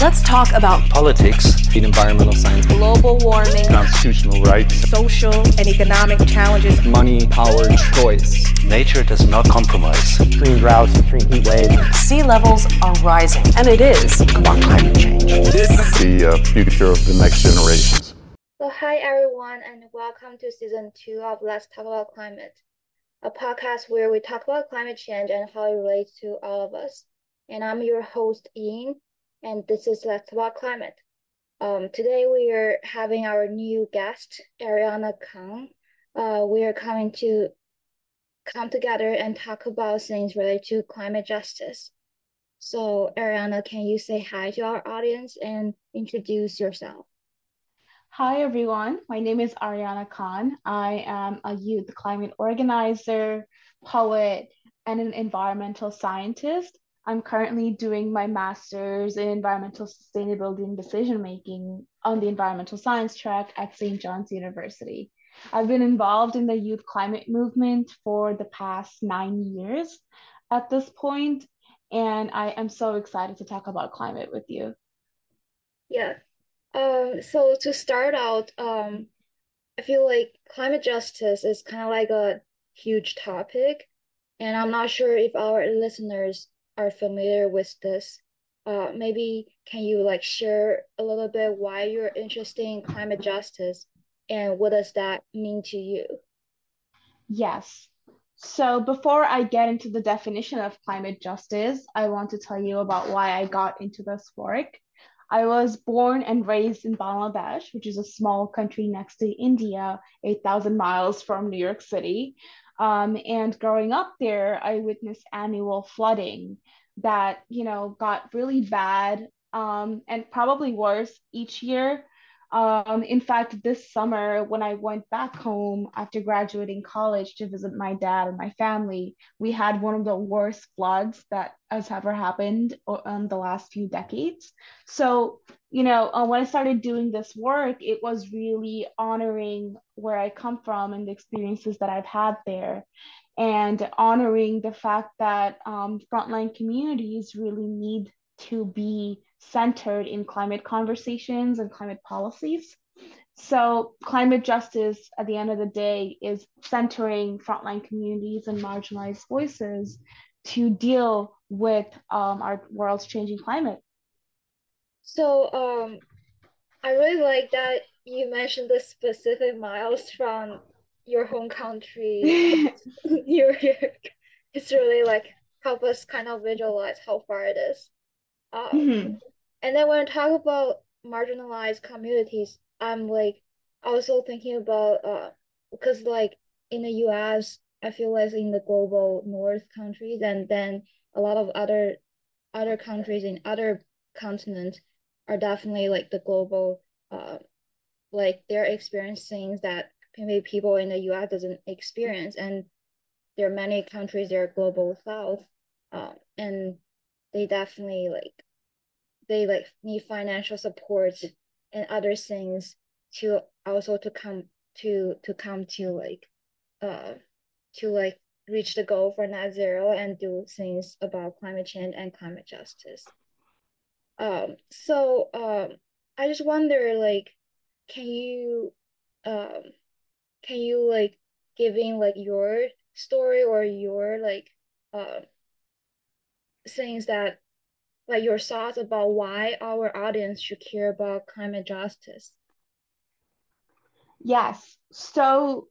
Let's talk about politics, environmental science, global warming, constitutional rights, social and economic challenges, money, power, choice. Nature does not compromise. Extreme droughts, extreme heat waves. Sea levels are rising, and it is about climate change. This is the uh, future of the next generations. So, hi everyone, and welcome to season two of Let's Talk About Climate, a podcast where we talk about climate change and how it relates to all of us. And I'm your host, Ian and this is Let's Talk Climate. Um, today we are having our new guest, Aryaana Khan. Uh, we are coming to come together and talk about things related to climate justice. So, Aryaana, can you say hi to our audience and introduce yourself? Hi, everyone. My name is Aryaana Khan. I am a youth climate organizer, poet, and an environmental scientist. I'm currently doing my master's in environmental sustainability and decision making on the environmental science track at St. John's University. I've been involved in the youth climate movement for the past nine years at this point, and I am so excited to talk about climate with you. Yeah. Um, so to start out, um, I feel like climate justice is kind of like a huge topic, and I'm not sure if our listeners are familiar with this, uh, maybe can you like share a little bit why you're interested in climate justice and what does that mean to you? Yes. So before I get into the definition of climate justice, I want to tell you about why I got into this work. I was born and raised in Bangladesh, which is a small country next to India, 8,000 miles from New York City. Um, and growing up there, I witnessed annual flooding that, you know, got really bad um, and probably worse each year. Um, in fact, this summer, when I went back home after graduating college to visit my dad and my family, we had one of the worst floods that has ever happened in the last few decades. So, you know, uh, when I started doing this work, it was really honoring where I come from and the experiences that I've had there, and honoring the fact that um, frontline communities really need to be centered in climate conversations and climate policies. So, climate justice at the end of the day is centering frontline communities and marginalized voices to deal with um, our world's changing climate. So, um, I really like that you mentioned the specific miles from your home country, New York. It's really like help us kind of visualize how far it is. Um, mm-hmm. And then when I talk about marginalized communities, I'm like also thinking about uh because like in the US, I feel like in the global north countries and then a lot of other other countries in other continents are definitely like the global uh like they're experiencing that maybe people in the US doesn't experience and there are many countries that are global south uh, and they definitely like they like need financial support and other things to also to come to to come to like uh to like reach the goal for net zero and do things about climate change and climate justice um so um i just wonder like can you um can you like giving like your story or your like uh things that like your thoughts about why our audience should care about climate justice. Yes. So,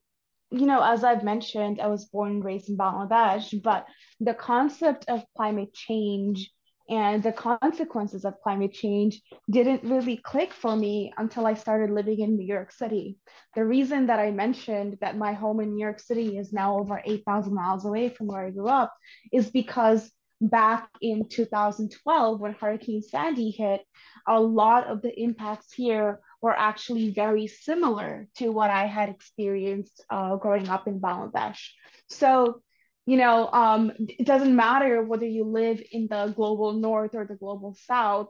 you know, as I've mentioned, I was born and raised in Bangladesh, but the concept of climate change and the consequences of climate change didn't really click for me until I started living in New York City. The reason that I mentioned that my home in New York City is now over 8,000 miles away from where I grew up is because back in 2012 when Hurricane Sandy hit, a lot of the impacts here were actually very similar to what I had experienced uh, growing up in Bangladesh. So, you know, um, it doesn't matter whether you live in the global north or the global south.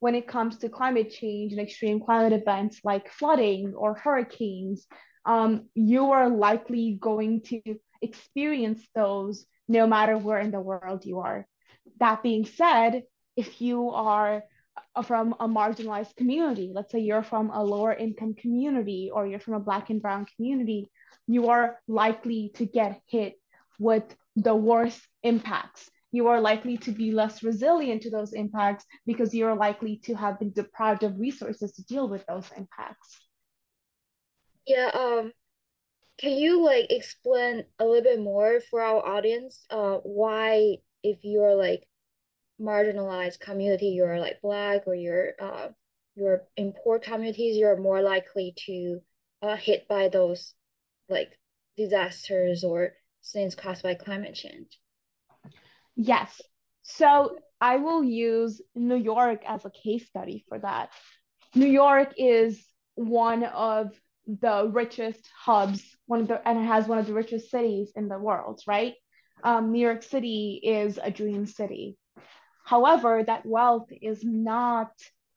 When it comes to climate change and extreme climate events like flooding or hurricanes, um, you are likely going to experience those no matter where in the world you are. That being said, if you are uh, from a marginalized community. Let's say you're from a lower income community or you're from a black and brown community, you are likely to get hit with the worst impacts. You are likely to be less resilient to those impacts because you're likely to have been deprived of resources to deal with those impacts. Yeah, um, can you like explain a little bit more for our audience, uh, why if you're like marginalized community, you're like black or you're uh you're in poor communities, you're more likely to uh hit by those like disasters or things caused by climate change. Yes. So I will use New York as a case study for that. New York is one of the richest hubs, one of the and it has one of the richest cities in the world, right? Um, New York City is a dream city. However, that wealth is not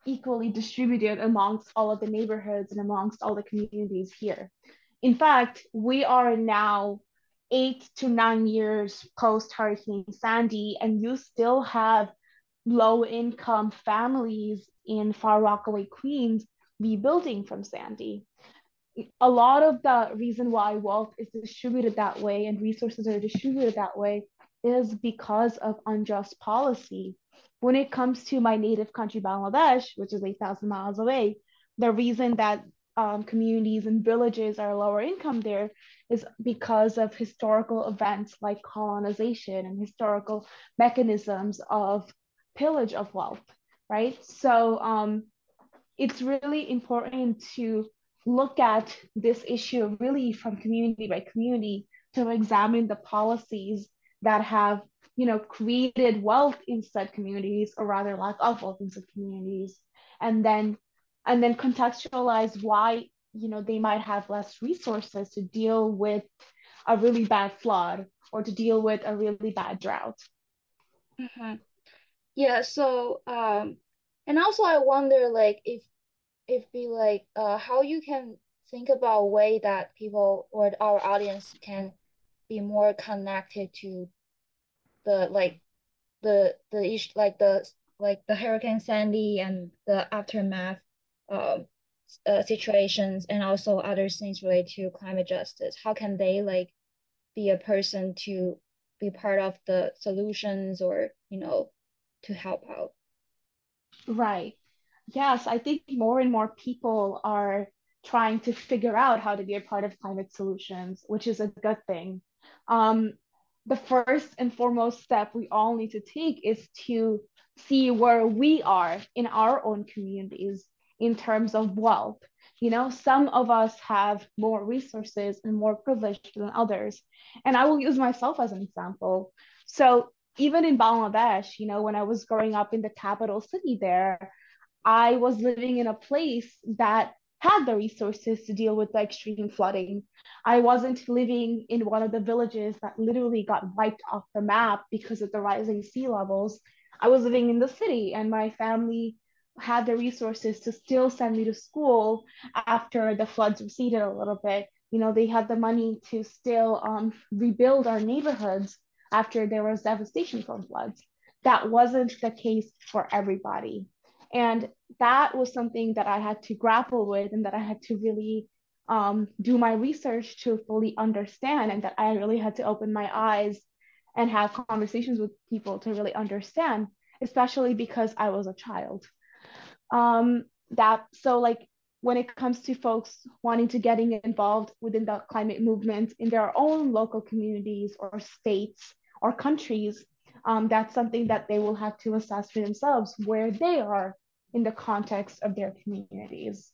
equally distributed amongst all of the neighborhoods and amongst all the communities here. In fact, we are now eight to nine years post Hurricane Sandy, and you still have low income families in Far Rockaway, Queens rebuilding from Sandy. A lot of the reason why wealth is distributed that way and resources are distributed that way is because of unjust policy. When it comes to my native country, Bangladesh, which is 8,000 miles away, the reason that um, communities and villages are lower income there is because of historical events like colonization and historical mechanisms of pillage of wealth, right? So um, it's really important to look at this issue really from community by community to examine the policies that have you know created wealth in said communities or rather lack of wealth in said communities and then and then contextualize why you know they might have less resources to deal with a really bad flood or to deal with a really bad drought mm-hmm. yeah so um and also i wonder like if if be like uh how you can think about a way that people or our audience can be more connected to the like the the ish like the like the hurricane sandy and the aftermath um uh, situations and also other things related to climate justice. How can they like be a person to be part of the solutions or you know to help out? Right. Yes i think more and more people are trying to figure out how to be a part of climate solutions which is a good thing. Um, the first and foremost step we all need to take is to see where we are in our own communities in terms of wealth. You know, some of us have more resources and more privilege than others. And I will use myself as an example. So, even in Bangladesh, you know, when I was growing up in the capital city there, I was living in a place that had the resources to deal with the extreme flooding. I wasn't living in one of the villages that literally got wiped off the map because of the rising sea levels. I was living in the city, and my family had the resources to still send me to school after the floods receded a little bit. You know, they had the money to still um, rebuild our neighborhoods after there was devastation from floods. That wasn't the case for everybody. And that was something that I had to grapple with and that I had to really um, do my research to fully understand, and that I really had to open my eyes and have conversations with people to really understand, especially because I was a child. Um, that so like when it comes to folks wanting to getting involved within the climate movement in their own local communities or states or countries, um, that's something that they will have to assess for themselves where they are in the context of their communities.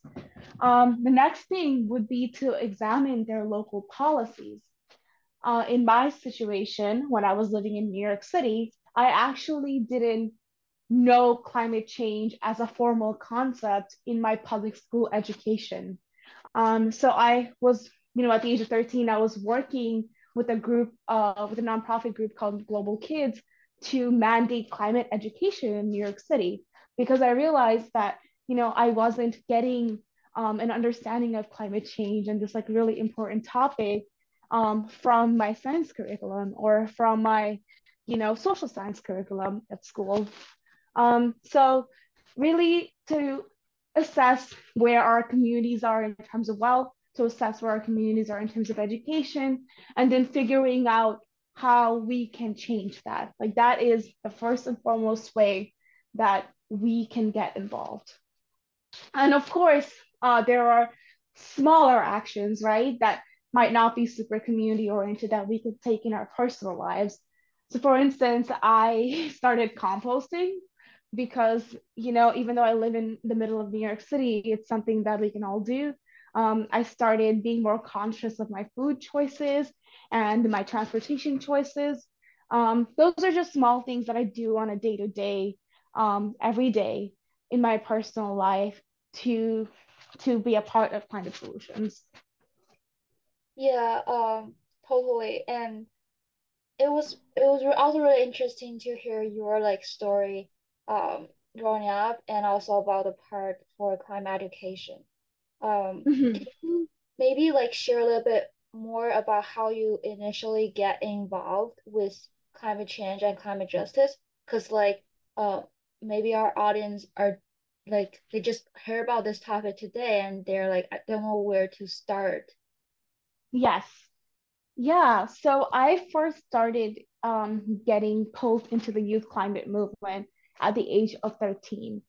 Um, the next thing would be to examine their local policies. Uh, in my situation, when I was living in New York City, I actually didn't know climate change as a formal concept in my public school education. Um, so I was, you know, at the age of 13, I was working with a group, uh, with a nonprofit group called Global Kids to mandate climate education in New York City because I realized that you know I wasn't getting um, an understanding of climate change and this like really important topic um, from my science curriculum or from my you know social science curriculum at school. Um, so really to assess where our communities are in terms of wealth, to assess where our communities are in terms of education, and then figuring out how we can change that. Like that is the first and foremost way that we can get involved. And of course, uh, there are smaller actions, right, that might not be super community oriented that we could take in our personal lives. So, for instance, I started composting because, you know, even though I live in the middle of New York City, it's something that we can all do. Um, I started being more conscious of my food choices and my transportation choices. Um, those are just small things that I do on a day to day, every day in my personal life to to be a part of climate solutions. Yeah, um, totally. And it was it was also really interesting to hear your like story um growing up and also about the part for climate education. Um, Mhm. can you maybe like share a little bit more about how you initially get involved with climate change and climate justice? Because like uh maybe our audience are like they just hear about this topic today and they're like I don't know where to start. Yes. Yeah. So I first started um, getting pulled into the youth climate movement at the age of 13.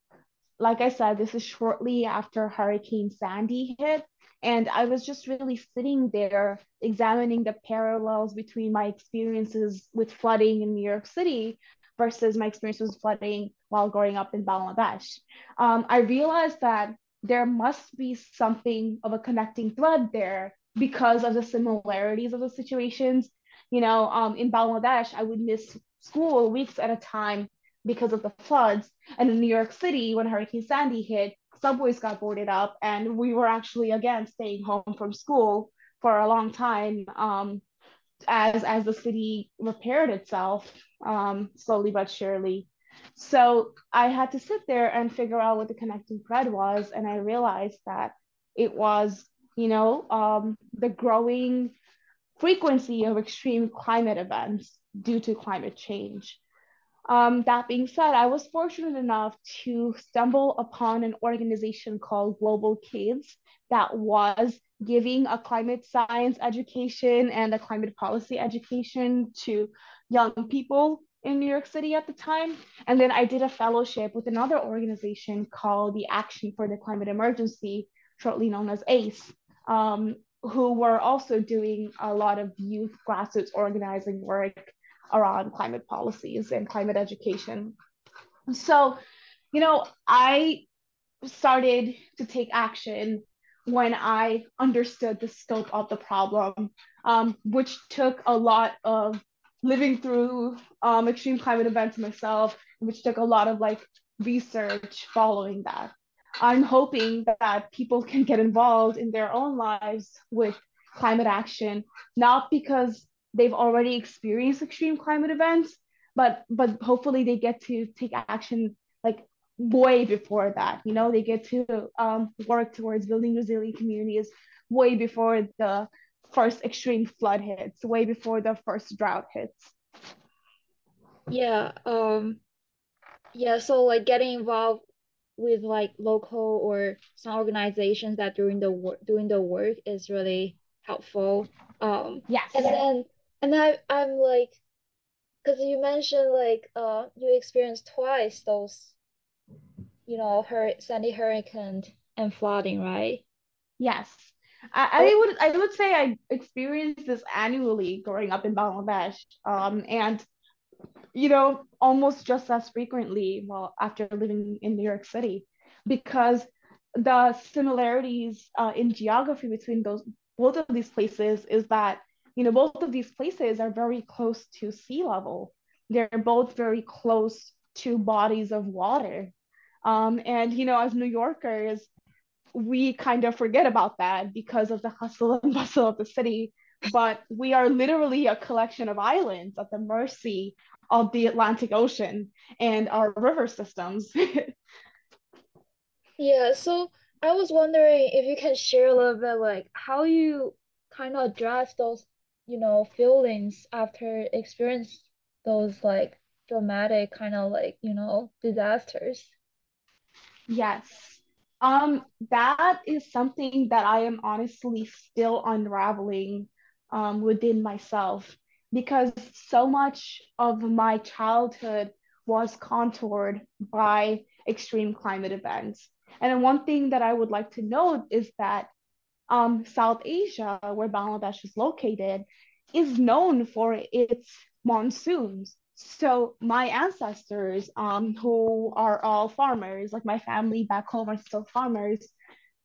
Like I said, this is shortly after Hurricane Sandy hit. And I was just really sitting there examining the parallels between my experiences with flooding in New York City versus my experience with flooding while growing up in Bangladesh. Um, I realized that there must be something of a connecting thread there because of the similarities of the situations. You know, um, in Bangladesh, I would miss school weeks at a time because of the floods. And in New York City, when Hurricane Sandy hit, subways got boarded up, and we were actually again staying home from school for a long time um, as as the city repaired itself um, slowly but surely. So I had to sit there and figure out what the connecting thread was, and I realized that it was, you know, um, the growing frequency of extreme climate events due to climate change. Um, that being said, I was fortunate enough to stumble upon an organization called Global Kids that was giving a climate science education and a climate policy education to young people in New York City at the time. And then I did a fellowship with another organization called the Action for the Climate Emergency, shortly known as ACE, um, who were also doing a lot of youth grassroots organizing work around climate policies and climate education. So, you know, I started to take action when I understood the scope of the problem, um, which took a lot of living through um, extreme climate events myself, which took a lot of like research following that. I'm hoping that people can get involved in their own lives with climate action, not because they've already experienced extreme climate events, but but hopefully they get to take action like way before that. You know, they get to um, work towards building resilient communities way before the first extreme flood hits, way before the first drought hits. Yeah, um, yeah, so like getting involved with like local or some organizations that doing the work doing the work is really helpful. Um, Yes. and then and I I'm like, because you mentioned like uh you experienced twice those, you know, hur Sandy hurricane and flooding, right? Yes. I, I would I would say I experienced this annually growing up in Bangladesh. Um, and you know, almost just as frequently, well, after living in New York City, because the similarities uh, in geography between those both of these places is that, you know, both of these places are very close to sea level. They're both very close to bodies of water. Um, and, you know, as New Yorkers, we kind of forget about that because of the hustle and bustle of the city. But we are literally a collection of islands at the mercy of the Atlantic Ocean and our river systems. Yeah, so I was wondering if you can share a little bit like how you kind of address those, you know, feelings after experience those like dramatic kind of like, you know, disasters. Yes. Um, that is something that I am honestly still unraveling um, within myself because so much of my childhood was contoured by extreme climate events. And one thing that I would like to note is that um, South Asia, where Bangladesh is located, is known for its monsoons. So my ancestors, um, who are all farmers, like my family back home are still farmers,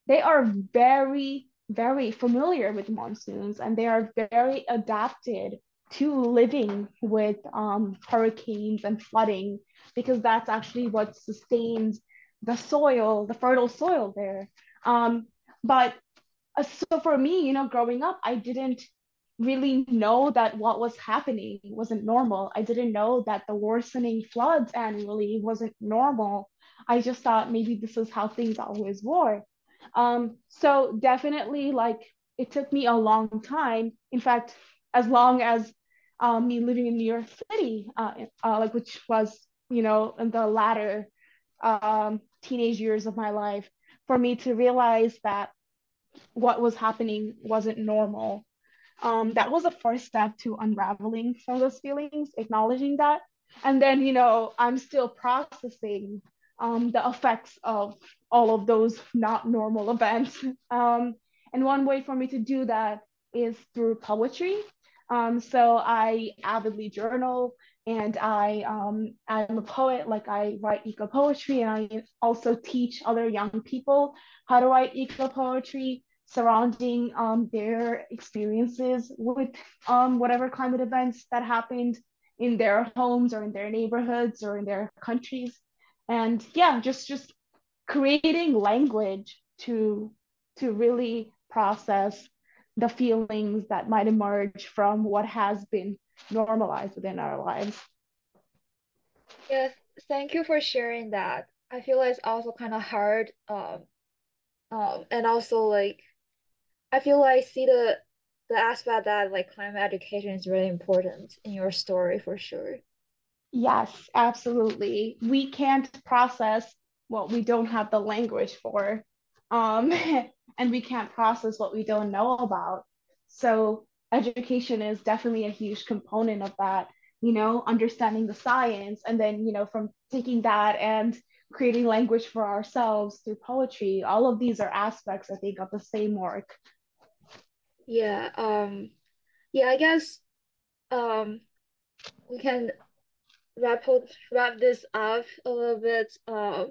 they are very, very familiar with monsoons and they are very adapted to living with um, hurricanes and flooding because that's actually what sustains the soil, the fertile soil there. Um, but so for me, you know, growing up, I didn't really know that what was happening wasn't normal. I didn't know that the worsening floods annually wasn't normal. I just thought maybe this is how things always were. Um, so definitely, like, it took me a long time. In fact, as long as um, me living in New York City, uh, uh, like which was you know in the latter um, teenage years of my life, for me to realize that what was happening wasn't normal. Um, that was the first step to unraveling some of those feelings, acknowledging that, and then you know I'm still processing um, the effects of all of those not normal events. Um, and one way for me to do that is through poetry. Um, so I avidly journal and I um, I'm a poet, like I write eco poetry and I also teach other young people how to write eco poetry surrounding um, their experiences with um, whatever climate events that happened in their homes or in their neighborhoods or in their countries and yeah just just creating language to to really process the feelings that might emerge from what has been normalized within our lives. Yes, thank you for sharing that. I feel like it's also kind of hard. Um, um, and also like, I feel like I see the the aspect that like climate education is really important in your story for sure. Yes, absolutely. We can't process what we don't have the language for. Um, and we can't process what we don't know about. So education is definitely a huge component of that, you know, understanding the science and then, you know, from taking that and creating language for ourselves through poetry. All of these are aspects, I think, of the same work. Yeah, um, yeah, I guess um we can wrap wrap this up a little bit. Uh,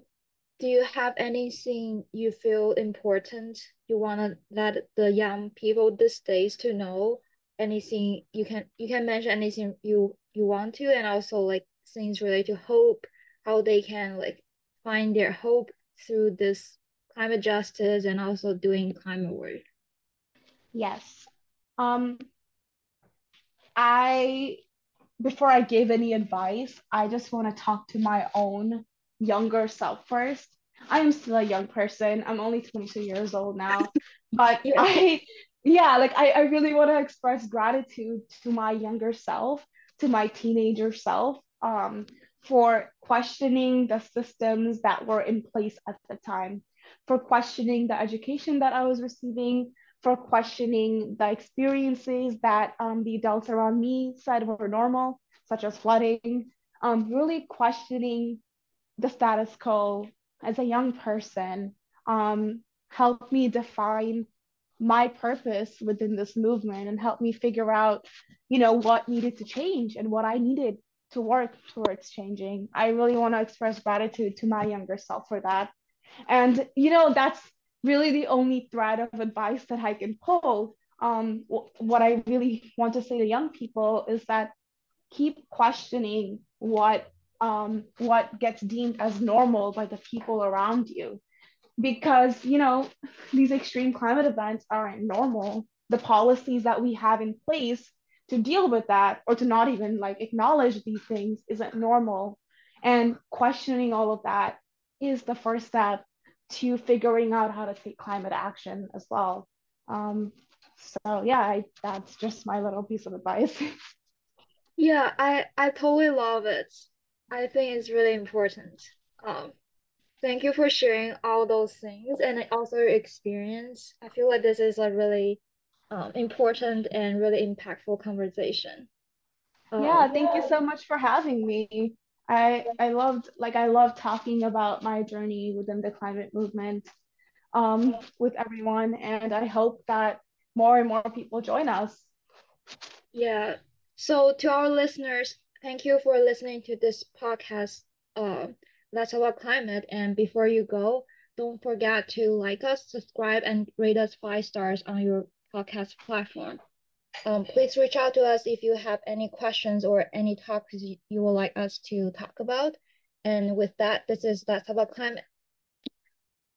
do you have anything you feel important you want to let the young people these days to know anything you can you can mention anything you you want to and also like things related to hope how they can like find their hope through this climate justice and also doing climate work yes um i before i give any advice i just want to talk to my own younger self first. I am still a young person. I'm only 22 years old now. But. I yeah, like I, I really want to express gratitude to my younger self, to my teenager self, um, for questioning the systems that were in place at the time, for questioning the education that I was receiving, for questioning the experiences that um, the adults around me said were normal, such as flooding, um, really questioning the status quo as a young person um, helped me define my purpose within this movement and helped me figure out you know what needed to change and what i needed to work towards changing. I really want to express gratitude to my younger self for that. And you know that's really the only thread of advice that i can pull um, what i really want to say to young people is that keep questioning what um, what gets deemed as normal by the people around you. Because, you know, these extreme climate events aren't normal. The policies that we have in place to deal with that or to not even like acknowledge these things isn't normal. And questioning all of that is the first step to figuring out how to take climate action as well. Um, so yeah, I, that's just my little piece of advice. yeah, I I totally love it. I think it's really important. Um, thank you for sharing all those things and also your experience. I feel like this is a really um, important and really impactful conversation. Yeah, Um, thank you so much for having me. I I loved like I love talking about my journey within the climate movement um with everyone and I hope that more and more people join us. Yeah. So to our listeners, thank you for listening to this podcast. Uh, that's about climate. And before you go, don't forget to like us, subscribe, and rate us five stars on your podcast platform. Um, please reach out to us if you have any questions or any topics you, would like us to talk about. And with that, this is That's About Climate.